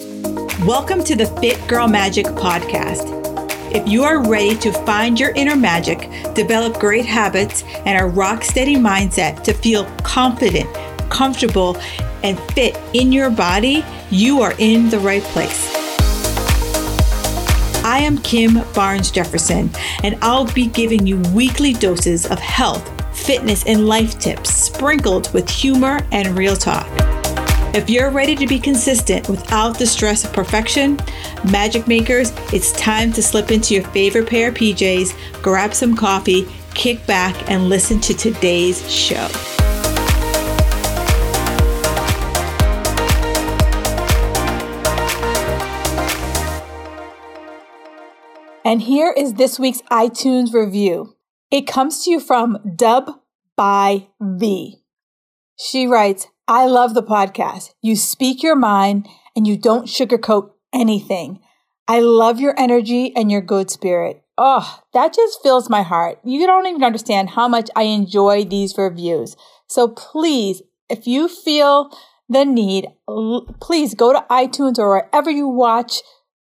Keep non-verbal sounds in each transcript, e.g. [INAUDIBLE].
Welcome to the Fit Girl Magic podcast. If you are ready to find your inner magic, develop great habits, and a rock steady mindset to feel confident, comfortable, and fit in your body, you are in the right place. I am Kim Barnes Jefferson, and I'll be giving you weekly doses of health, fitness, and life tips sprinkled with humor and real talk. If you're ready to be consistent without the stress of perfection, magic makers, it's time to slip into your favorite pair of PJs, grab some coffee, kick back, and listen to today's show. And here is this week's iTunes review. It comes to you from Dub by V. She writes, I love the podcast. You speak your mind and you don't sugarcoat anything. I love your energy and your good spirit. Oh, that just fills my heart. You don't even understand how much I enjoy these reviews. So please, if you feel the need, please go to iTunes or wherever you watch,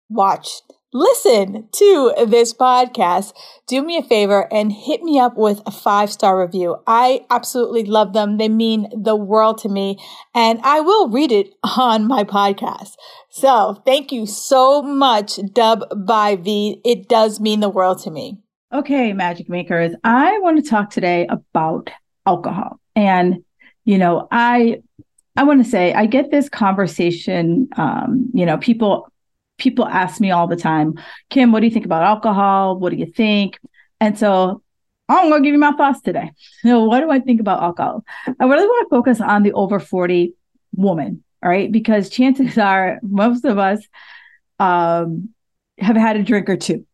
watch listen to this podcast, do me a favor and hit me up with a five star review. I absolutely love them. They mean the world to me and I will read it [LAUGHS] on my podcast. So thank you so much, Dub by V. It does mean the world to me. Okay, magic makers. I want to talk today about alcohol. And, you know, I I want to say I get this conversation. Um, you know, people people ask me all the time, Kim, what do you think about alcohol? What do you think? And so I'm going to give you my thoughts today. [LAUGHS] So, what do I think about alcohol? I really want to focus on the over 40 woman, all right? Because chances [LAUGHS] are most of us um, have had a drink or two.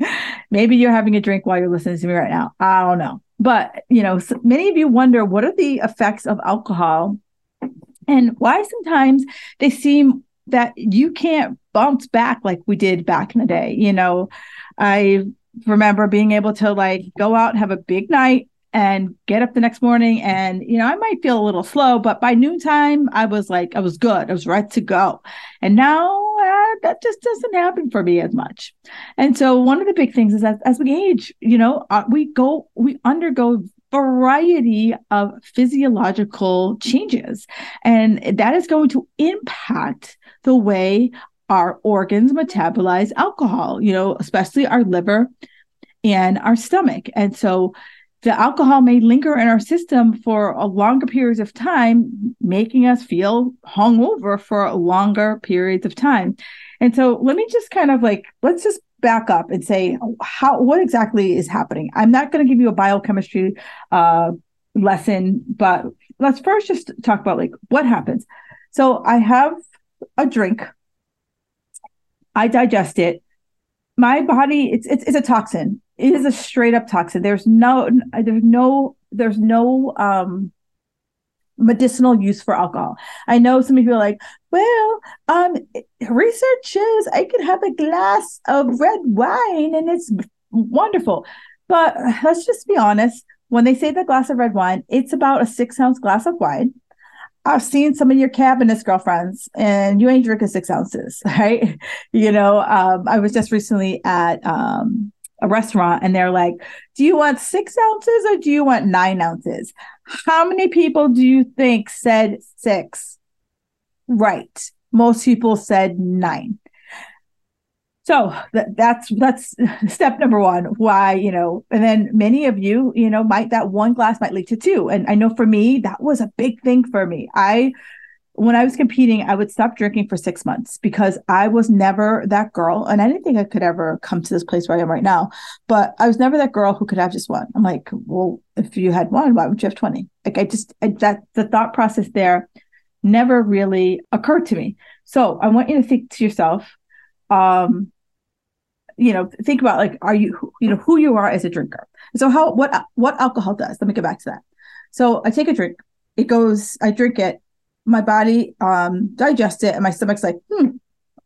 [LAUGHS] Maybe you're having a drink while you're listening to me right now. I don't know. But, you know, so many of you wonder what are the effects of alcohol and why sometimes they seem that you can't bounce back like we did back in the day. You know, I remember being able to like go out have a big night and get up the next morning and you know i might feel a little slow but by noontime i was like i was good. I was ready to go. And now uh, that just doesn't happen for me as much. And so one of the big things is that as we age you know uh, we go we undergo variety of physiological changes. And that is going to impact the way our organs metabolize alcohol, you know, especially our liver and our stomach. And so the alcohol may linger in our system for a longer periods of time, making us feel hungover for longer periods of time. And so let me just kind of like, let's just back up and say how what exactly is happening. I'm not going to give you a biochemistry uh, lesson, but let's first just talk about like what happens. So I have a drink. I digest it. My body, it's it's, it's a toxin. It is a straight up toxin. There's no there's no there's no um medicinal use for alcohol. I know some people are like, well, um, research says I could have a glass of red wine and it's wonderful. But let's just be honest. When they say the glass of red wine, it's about a six ounce glass of wine. I've seen some of your cabinets, girlfriends, and you ain't drinking six ounces, [LAUGHS] right? You know, um, I was just recently at um, a restaurant and they're like, Do you want six ounces or do you want nine ounces? How many people do you think said six? Right. Most people said nine. So that, that's that's [LAUGHS] step number one. Why you know, and then many of you, you know, might that one glass might lead to two. And I know for me, that was a big thing for me. I when I was competing, I would stop drinking for six months because I was never that girl. And I didn't think I could ever come to this place where I am right now. But I was never that girl who could have just one. I'm like, well, if you had one, why would you have 20? Like I just I, that the thought process there never really occurred to me. So I want you to think to yourself, um, you know, think about like, are you, you know, who you are as a drinker. So how, what, what alcohol does, let me get back to that. So I take a drink, it goes, I drink it, my body um digests it, and my stomach's like, hmm,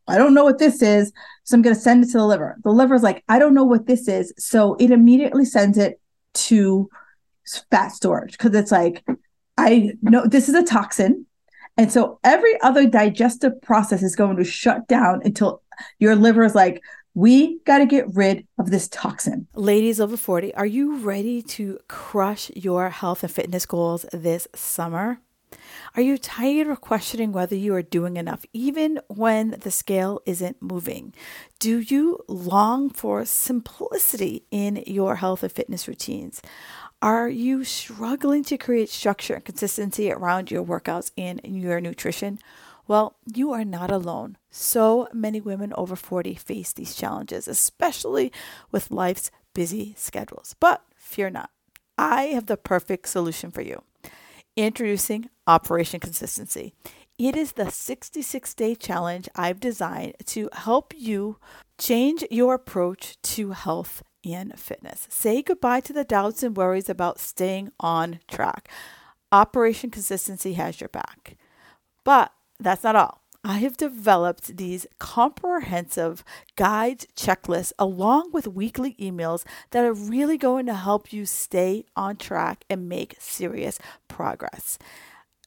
I don't know what this is. So I'm going to send it to the liver. The liver's like, I don't know what this is. So it immediately sends it to fat storage because it's like, I know this is a toxin And so every other digestive process is going to shut down until your liver is like, we got to get rid of this toxin. Ladies over 40, are you ready to crush your health and fitness goals this summer? Are you tired of questioning whether you are doing enough, even when the scale isn't moving? Do you long for simplicity in your health and fitness routines? Are you struggling to create structure and consistency around your workouts and your nutrition? Well, you are not alone. So many women over 40 face these challenges, especially with life's busy schedules. But fear not, I have the perfect solution for you. Introducing Operation Consistency. It is the 66 day challenge I've designed to help you change your approach to health and fitness. Say goodbye to the doubts and worries about staying on track. Operation Consistency has your back. But that's not all. I have developed these comprehensive guides, checklists, along with weekly emails that are really going to help you stay on track and make serious progress.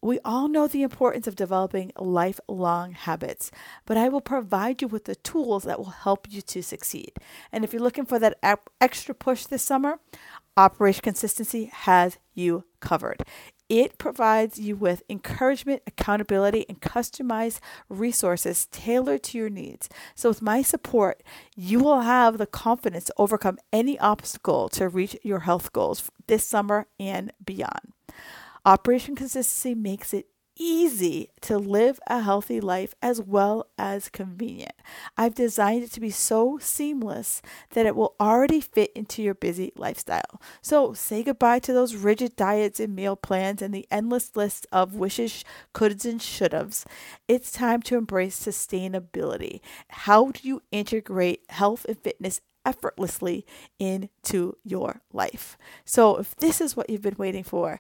We all know the importance of developing lifelong habits, but I will provide you with the tools that will help you to succeed. And if you're looking for that extra push this summer, Operation Consistency has you covered. It provides you with encouragement, accountability, and customized resources tailored to your needs. So, with my support, you will have the confidence to overcome any obstacle to reach your health goals this summer and beyond. Operation Consistency makes it easy to live a healthy life as well as convenient. I've designed it to be so seamless that it will already fit into your busy lifestyle. So say goodbye to those rigid diets and meal plans and the endless list of wishes, coulds, and should haves. It's time to embrace sustainability. How do you integrate health and fitness effortlessly into your life? So if this is what you've been waiting for,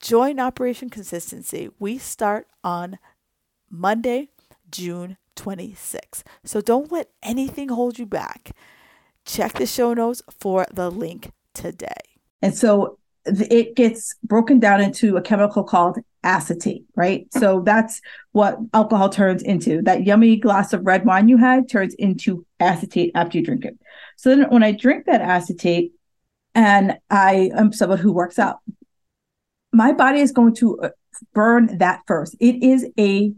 Join Operation Consistency. We start on Monday, June 26th. So don't let anything hold you back. Check the show notes for the link today. And so it gets broken down into a chemical called acetate, right? So that's what alcohol turns into. That yummy glass of red wine you had turns into acetate after you drink it. So then when I drink that acetate, and I am someone who works out, my body is going to uh, burn that first. It is a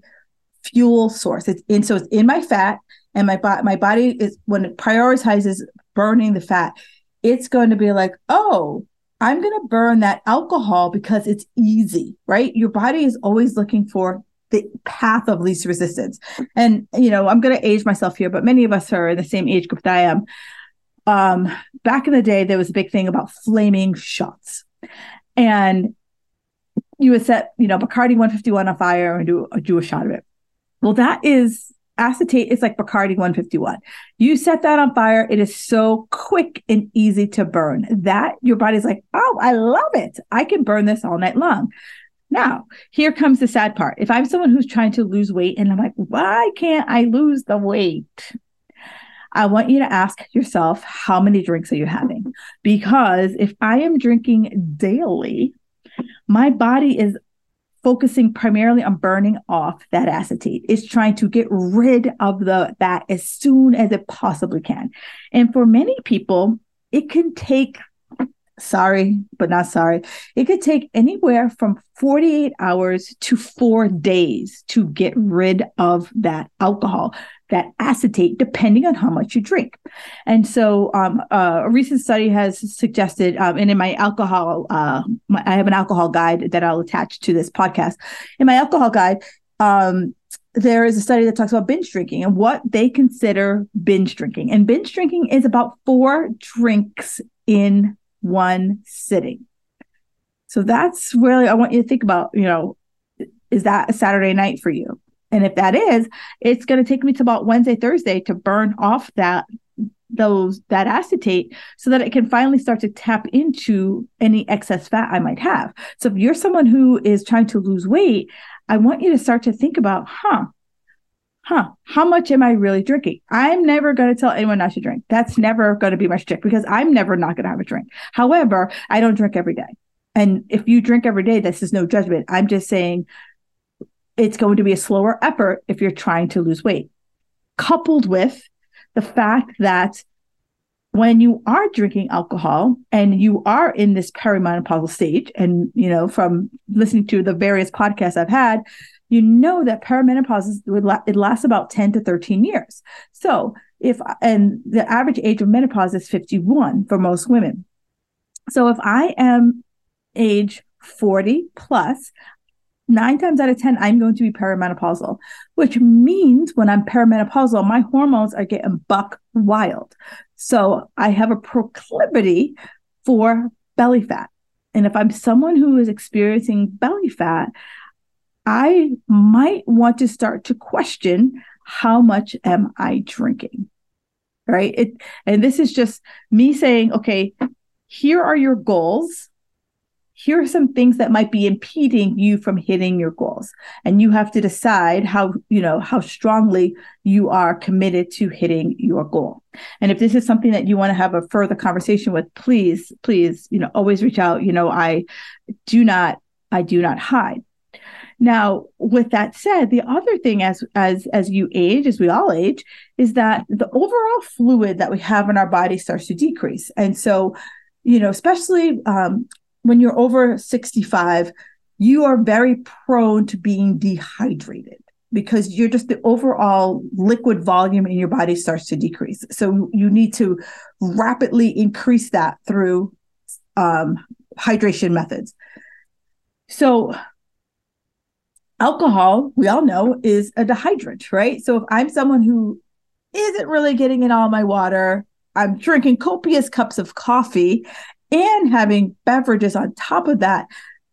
fuel source. It's in so it's in my fat, and my body my body is when it prioritizes burning the fat, it's going to be like, oh, I'm going to burn that alcohol because it's easy, right? Your body is always looking for the path of least resistance. And you know, I'm going to age myself here, but many of us are in the same age group that I am. Um, back in the day, there was a big thing about flaming shots. And you would set, you know, Bacardi 151 on fire and do, do a shot of it. Well, that is acetate is like Bacardi 151. You set that on fire, it is so quick and easy to burn that your body's like, oh, I love it. I can burn this all night long. Now, here comes the sad part. If I'm someone who's trying to lose weight and I'm like, why can't I lose the weight? I want you to ask yourself, how many drinks are you having? Because if I am drinking daily, my body is focusing primarily on burning off that acetate. It's trying to get rid of the that as soon as it possibly can. And for many people, it can take sorry, but not sorry. It could take anywhere from 48 hours to 4 days to get rid of that alcohol that acetate depending on how much you drink. And so um, uh, a recent study has suggested, um, and in my alcohol, uh, my, I have an alcohol guide that I'll attach to this podcast. In my alcohol guide, um, there is a study that talks about binge drinking and what they consider binge drinking. And binge drinking is about four drinks in one sitting. So that's really, I want you to think about, you know, is that a Saturday night for you? And if that is, it's going to take me to about Wednesday, Thursday to burn off that those that acetate so that it can finally start to tap into any excess fat I might have. So if you're someone who is trying to lose weight, I want you to start to think about, huh, huh, how much am I really drinking? I'm never going to tell anyone not to drink. That's never going to be my stick because I'm never not going to have a drink. However, I don't drink every day. And if you drink every day, this is no judgment. I'm just saying it's going to be a slower effort if you're trying to lose weight. Coupled with the fact that when you are drinking alcohol and you are in this perimenopausal stage, and you know, from listening to the various podcasts I've had, you know that perimenopause is, it lasts about 10 to 13 years. So if and the average age of menopause is 51 for most women. So if I am age 40 plus, nine times out of 10, I'm going to be perimenopausal, which means when I'm perimenopausal, my hormones are getting buck wild. So I have a proclivity for belly fat. And if I'm someone who is experiencing belly fat, I might want to start to question how much am I drinking? Right. It, and this is just me saying, okay, here are your goals here are some things that might be impeding you from hitting your goals. And you have to decide how you know how strongly you are committed to hitting your goal. And if this is something that you want to have a further conversation with please please you know always reach out. You know i do not i do not hide. Now with that said the other thing as as as you age as we all age is that the overall fluid that we have in our body starts to decrease. And so you know especially um, when you're over 65, you are very prone to being dehydrated because you're just the overall liquid volume in your body starts to decrease. So you need to rapidly increase that through um, hydration methods. So alcohol, we all know, is a dehydrant, right? So if I'm someone who isn't really getting in all my water, I'm drinking copious cups of coffee and having beverages on top of that,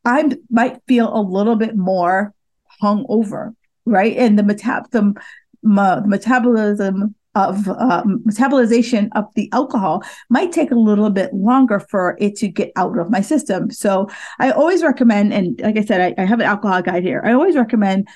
I might feel a little bit more hungover, right? And the, metab- the, the metabolism of uh, metabolization of the alcohol might take a little bit longer for it to get out of my system. So I always recommend, and like I said, I, I have an alcohol guide here. I always recommend,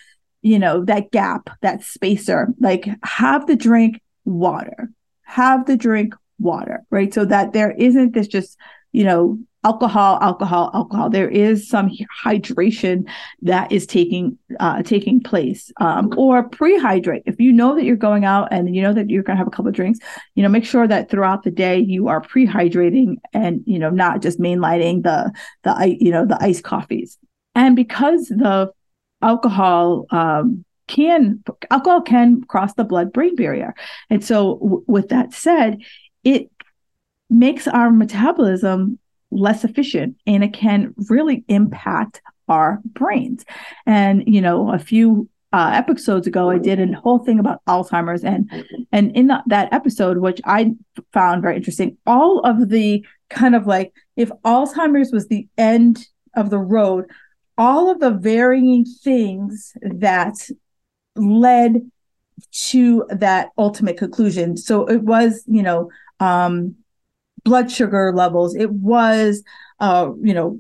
you know, that gap, that spacer, like have the drink water, have the drink water, right? So that there isn't this just you know, alcohol, alcohol, alcohol. There is some hydration that is taking uh, taking place, um, or pre-hydrate. If you know that you're going out and you know that you're going to have a couple of drinks, you know, make sure that throughout the day you are pre-hydrating and you know not just mainlining the the you know the iced coffees. And because the alcohol um, can alcohol can cross the blood brain barrier, and so w- with that said, it makes our metabolism less efficient and it can really impact our brains. And, you know, a few uh, episodes ago, I did a whole thing about Alzheimer's, and and in the, that episode, which I found very interesting, all of the kind of like if Alzheimer's was the end of the road, all of the varying things that led to that ultimate conclusion. So it was, you know, um, blood sugar levels. It was, uh, you know,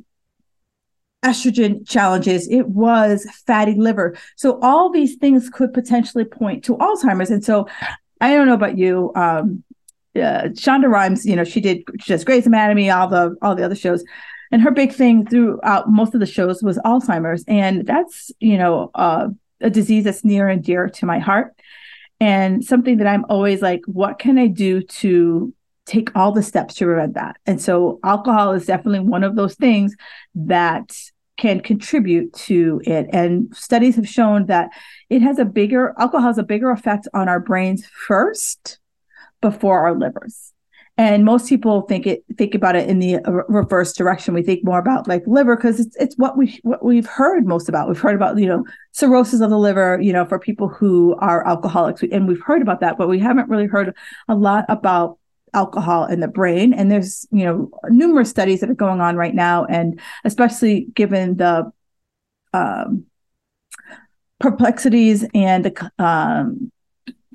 estrogen challenges. It was fatty liver. So all these things could potentially point to Alzheimer's. And so I don't know about you. Um, uh, Shonda Rhimes, you know, she did she does Anatomy, all the all the other shows, and her big thing throughout most of the shows was Alzheimer's, and that's you know uh, a disease that's near and dear to my heart, and something that I'm always like, what can I do to take all the steps to prevent that. And so alcohol is definitely one of those things that can contribute to it. And studies have shown that it has a bigger, alcohol has a bigger effect on our brains first before our livers. And most people think it think about it in the reverse direction. We think more about like liver because it's it's what we what we've heard most about. We've heard about you know cirrhosis of the liver, you know, for people who are alcoholics, and we've heard about that, but we haven't really heard a lot about alcohol in the brain. And there's you know numerous studies that are going on right now. And especially given the um, perplexities and the um,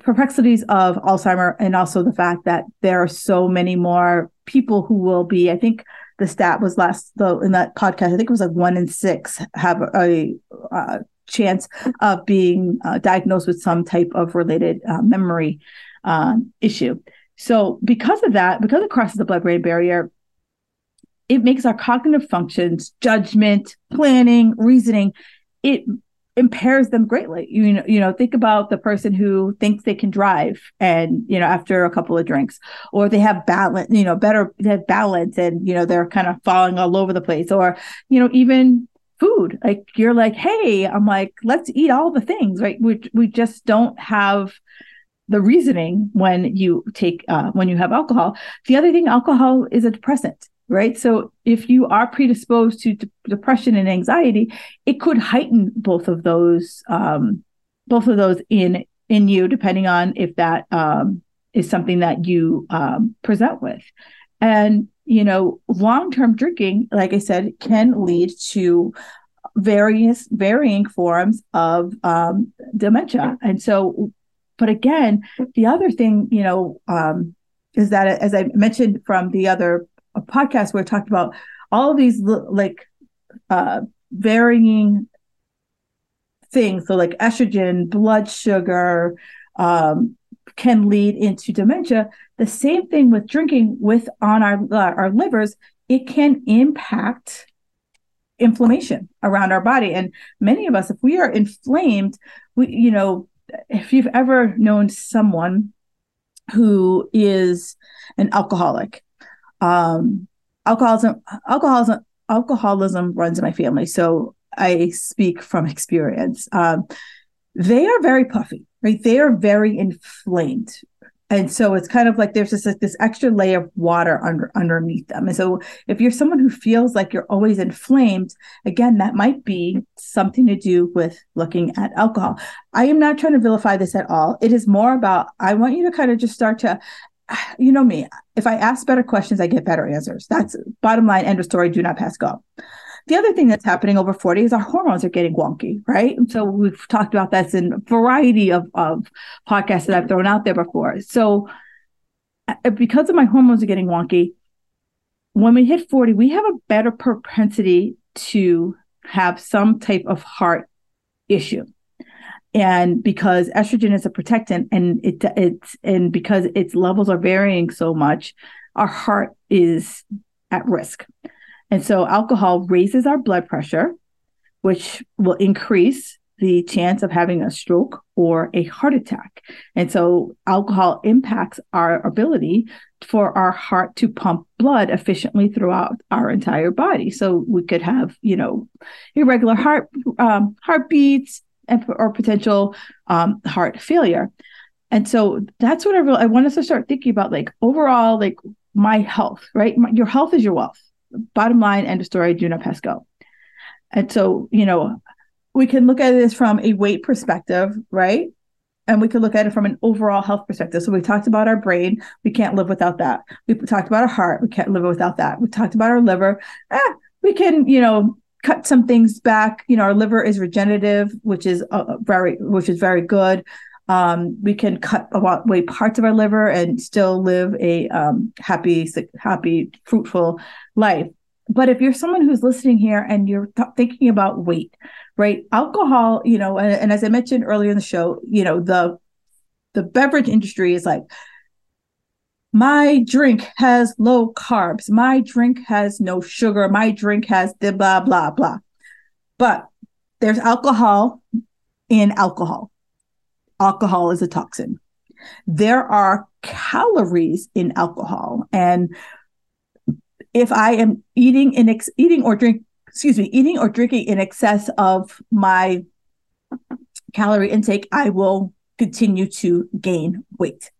perplexities of alzheimer and also the fact that there are so many more people who will be i think the stat was last though in that podcast i think it was like one in six have a, a chance of being uh, diagnosed with some type of related uh, memory uh, issue so, because of that, because it crosses the blood brain barrier, it makes our cognitive functions, judgment, planning, reasoning, it impairs them greatly. You know, you know, think about the person who thinks they can drive and, you know, after a couple of drinks, or they have balance, you know, better they have balance and, you know, they're kind of falling all over the place, or, you know, even food. Like you're like, hey, I'm like, let's eat all the things, right? We we just don't have the reasoning when you take uh, when you have alcohol. The other thing, alcohol is a depressant right? So if you are predisposed to de- depression and anxiety, it could heighten both of those, um, both of those in in you, depending on if that um, is something that you um, present with. And you know, long term drinking, like I said, can lead to various varying forms of um, dementia. And so, but again, the other thing, you know, um, is that as I mentioned from the other podcast I talked about all these like uh, varying things. So like estrogen, blood sugar, um, can lead into dementia. The same thing with drinking with on our uh, our livers, it can impact inflammation around our body. And many of us, if we are inflamed, we you know, if you've ever known someone who is an alcoholic um, alcoholism, alcoholism, alcoholism runs in my family, so I speak from experience. Um, they are very puffy, right? They are very inflamed. And so it's kind of like there's just like this extra layer of water under underneath them. And so if you're someone who feels like you're always inflamed, again, that might be something to do with looking at alcohol. I am not trying to vilify this at all. It is more about I want you to kind of just start to [SIGHS] you know me, if I ask better questions, I get better answers. That's bottom line, end of story, do not pass go. The other thing that's happening over 40 is our hormones are getting wonky, right? so we've talked about this in a variety of, of podcasts that I've thrown out there before. So uh, because of my hormones are getting wonky, when we hit 40, we have a better propensity to have some type of heart issue and because estrogen is a protectant and it it's and because its levels are varying so much our heart is at risk and so alcohol raises our blood pressure which will increase the chance of having a stroke or a heart attack and so alcohol impacts our ability for our heart to pump blood efficiently throughout our entire body so we could have you know irregular heart um, heartbeats or potential um, heart failure. And so that's what I really I want us to start thinking about, like overall, like my health, right? My, your health is your wealth. Bottom line, end of story. Not pass. And so, you know, we can look at this from a weight perspective, right? And we could look at it from an overall health perspective. So we talked about our brain. We can't live without that. We talked about our heart. We can't live without that. We talked about our liver. Eh, we can, you know, cut some things back. You know, our liver is regenerative, which is uh, very, which is very good. Um, we can cut away parts of our liver and still live a um, happy, happy, fruitful life. But if you're someone who's listening here and you're th- thinking about weight, right? Alcohol, you know, and, and as I mentioned earlier in the show, you know, the the beverage industry is like my drink has low carbs. My drink has no sugar. My drink has the blah, blah, blah. But there's alcohol in alcohol. Alcohol is a toxin. There are calories in alcohol. And if I am eating in ex- eating or drink, excuse me, eating or drinking in excess of my calorie intake, I will continue to gain weight.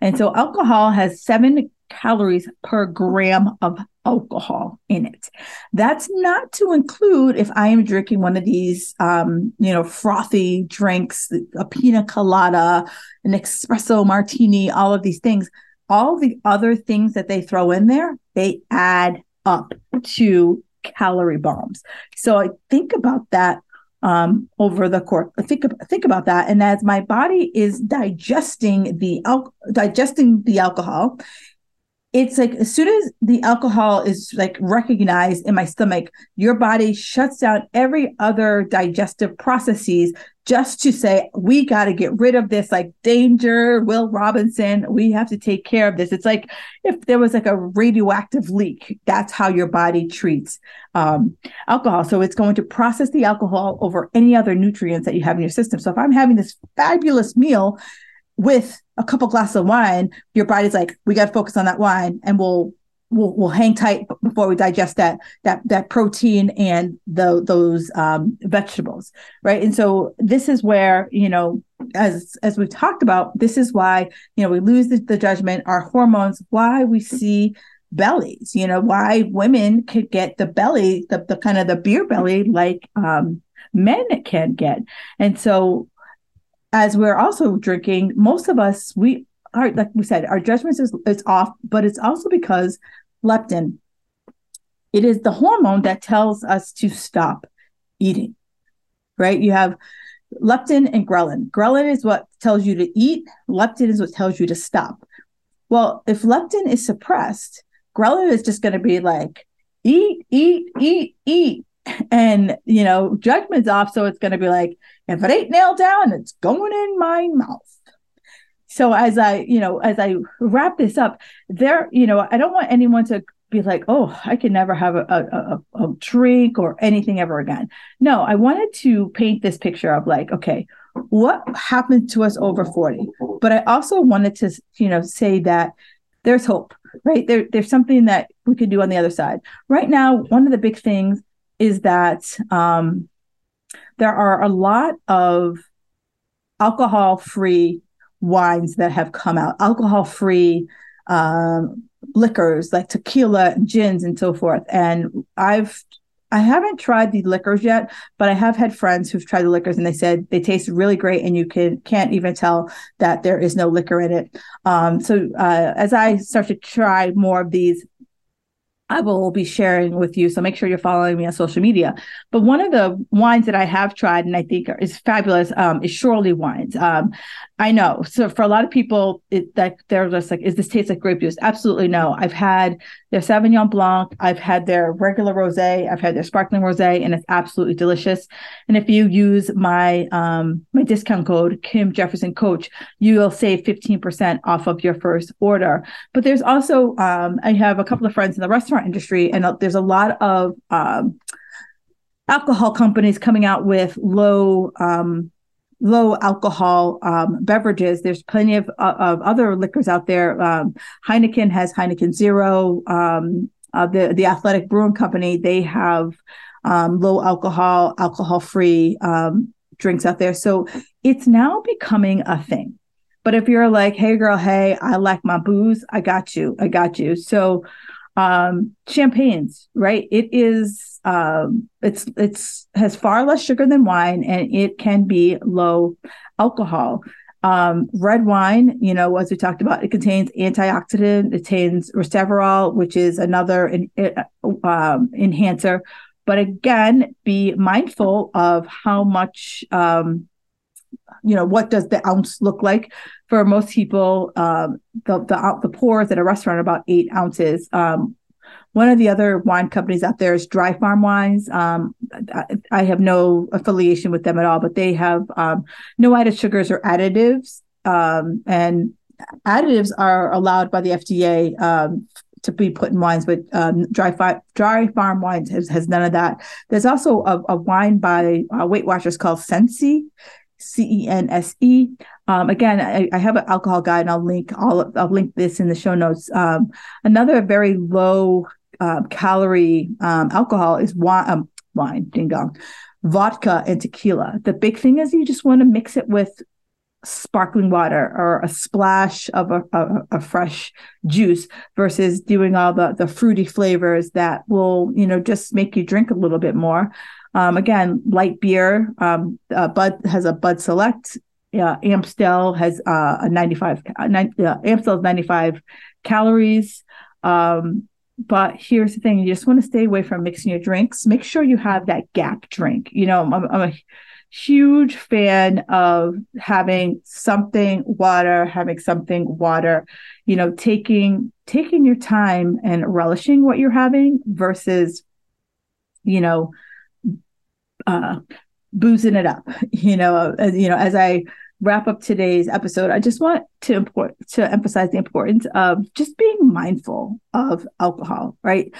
And so alcohol has seven calories per gram of alcohol in it. That's not to include if I am drinking one of these, um, you know, frothy drinks, a pina colada, an espresso martini, all of these things. All the other things that they throw in there, they add up to calorie bombs. So I think about that um, over the course. Think think about that. And as my body is digesting the al- digesting the alcohol, it's like as soon as the alcohol is like recognized in my stomach, your body shuts down every other digestive processes just to say, we got to get rid of this, like danger, Will Robinson, we have to take care of this. It's like if there was like a radioactive leak, that's how your body treats um, alcohol. So it's going to process the alcohol over any other nutrients that you have in your system. So if I'm having this fabulous meal, with a couple glasses of wine, your body's like, we got to focus on that wine, and we'll we'll we'll hang tight before we digest that that that protein and the those um, vegetables, right? And so this is where you know, as as we've talked about, this is why you know we lose the, the judgment, our hormones, why we see bellies, you know, why women could get the belly, the the kind of the beer belly like um, men can get, and so as we're also drinking, most of us, we are, like we said, our judgment is, is off, but it's also because leptin, it is the hormone that tells us to stop eating, right? You have leptin and ghrelin. Ghrelin is what tells you to eat, leptin is what tells you to stop. Well, if leptin is suppressed, ghrelin is just going to be like, eat, eat, eat, eat. And, you know, judgment's off. So it's going to be like, if it ain't nailed down, it's going in my mouth. So as I, you know, as I wrap this up, there, you know, I don't want anyone to be like, oh, I can never have a, a, a, a drink or anything ever again. No, I wanted to paint this picture of like, okay, what happened to us over 40? But I also wanted to, you know, say that there's hope, right? There, there's something that we could do on the other side. Right now, one of the big things is that um, there are a lot of alcohol free wines that have come out, alcohol free um, liquors like tequila and gins and so forth. And I've I haven't tried the liquors yet, but I have had friends who've tried the liquors and they said they taste really great, and you can can't even tell that there is no liquor in it. Um, so uh, as I start to try more of these I will be sharing with you. So make sure you're following me on social media. But one of the wines that I have tried and I think is fabulous um, is Surely wines. Um, I know. So for a lot of people, it, that they're just like, "Is this taste like grape juice?" Absolutely no. I've had their Sauvignon Blanc, I've had their regular rosé, I've had their sparkling rosé, and it's absolutely delicious. And if you use my um, my discount code Kim Jefferson Coach, you will save fifteen percent off of your first order. But there's also um, I have a couple of friends in the restaurant industry, and there's a lot of um, alcohol companies coming out with low um, low alcohol um, beverages. There's plenty of, uh, of other liquors out there. Um, Heineken has Heineken Zero. Um, uh, the the Athletic Brewing Company they have um, low alcohol, alcohol free um, drinks out there. So it's now becoming a thing. But if you're like, hey girl, hey, I like my booze, I got you, I got you. So um, champagnes, right? It is um, it's it's has far less sugar than wine, and it can be low alcohol. Um, red wine, you know, as we talked about, it contains antioxidant, it contains resveratrol, which is another in, um, enhancer. But again, be mindful of how much, um, you know, what does the ounce look like? For most people, um, the the the pours at a restaurant about eight ounces. Um, one of the other wine companies out there is Dry Farm Wines. Um, I, I, have no affiliation with them at all, but they have um, no added sugars or additives. Um, and additives are allowed by the FDA um, to be put in wines, but um, Dry, Fi- Dry Farm Wines has, has none of that. There's also a, a wine by uh, Weight Watchers called Cense. C E N S E. Um, again, I, I, have an alcohol guide, and I'll link all. I'll link this in the show notes. Um, another very low uh, calorie um, alcohol is wine, um, wine, ding dong, vodka and tequila. The big thing is you just want to mix it with sparkling water or a splash of a, a, a, fresh juice versus doing all the, the fruity flavors that will, you know, just make you drink a little bit more. Um, again, light beer, um, uh, Bud has a Bud Select. Uh, Amstel has uh, a 95, uh, 90, Amstel is 95 calories. Um, but here's the thing you just want to stay away from mixing your drinks. Make sure you have that gap drink. You know, I'm, I'm a huge fan of having something water, having something water, you know, taking taking your time and relishing what you're having versus, you know, uh, boozing it up. [LAUGHS] You know, as, you know, as I wrap up today's episode, I just want to import to emphasize the importance of just being mindful of alcohol. Right.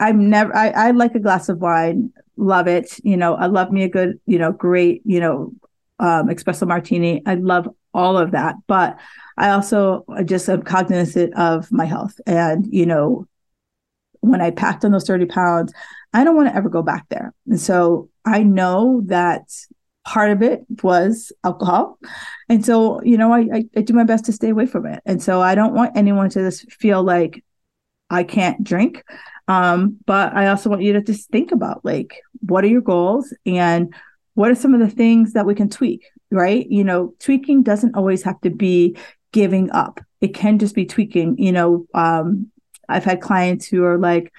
I'm never. I, I like a glass of wine. Love it. You know, I love me a good. You know, great. You know, um, espresso martini. I love all of that, but I also just am cognizant of my health. And, you know, when I packed on those 30 pounds, I don't want to ever go back there. And so I know that part of it was alcohol. And so, you know, I, I, I do my best to stay away from it. And so I don't want anyone to just feel like I can't drink. Um, but I also want you to just think about like, what are your goals and what are some of the things that we can tweak, right? You know, tweaking doesn't always have to be giving up. It can just be tweaking. You know, um, I've had clients who are like,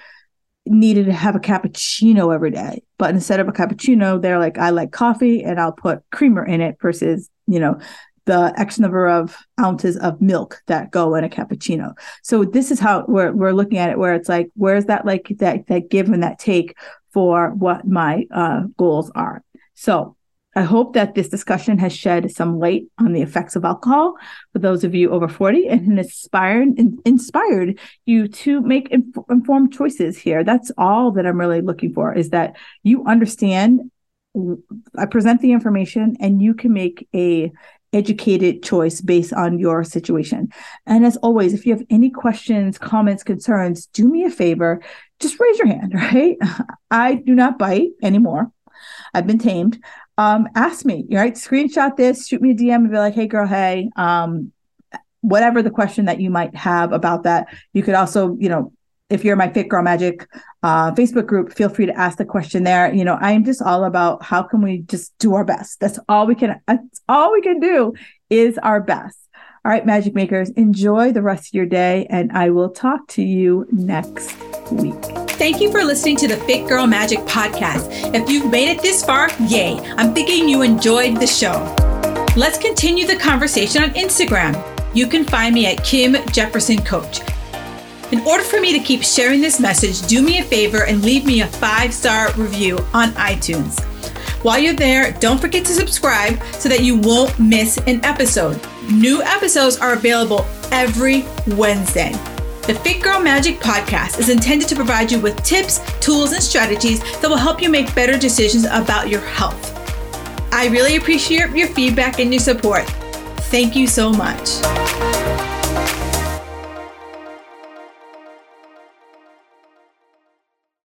needed to have a cappuccino every day, but instead of a cappuccino, they're like, I like coffee and I'll put creamer in it versus, you know, the X number of ounces of milk that go in a cappuccino. So this is how we're we're looking at it, where it's like, where's that like that that give and that take for what my uh, goals are. So I hope that this discussion has shed some light on the effects of alcohol for those of you over 40 and inspired inspired you to make inf- informed choices here. That's all that I'm really looking for is that you understand I present the information and you can make a educated choice based on your situation. And as always, if you have any questions, comments, concerns, do me a favor, just raise your hand, [LAUGHS] right? I do not bite anymore. I've been tamed um, ask me, right? Screenshot this, shoot me a DM and be like, hey, girl, hey, um, whatever the question that you might have about that. You could also, you know, if you're my Fit Girl Magic uh, Facebook group, feel free to ask the question there. You know, I am just all about how can we just do our best. That's all we can. That's all we can do is our best. All right, Magic Makers, enjoy the rest of your day, and I will talk to you next week. Thank you for listening to the Fit Girl Magic podcast. If you've made it this far, yay! I'm thinking you enjoyed the show. Let's continue the conversation on Instagram. You can find me at Kim Jefferson Coach. In order for me to keep sharing this message, do me a favor and leave me a five star review on iTunes. While you're there, don't forget to subscribe so that you won't miss an episode. New episodes are available every Wednesday. The Fit Girl Magic podcast is intended to provide you with tips, tools, and strategies that will help you make better decisions about your health. I really appreciate your feedback and your support. Thank you so much.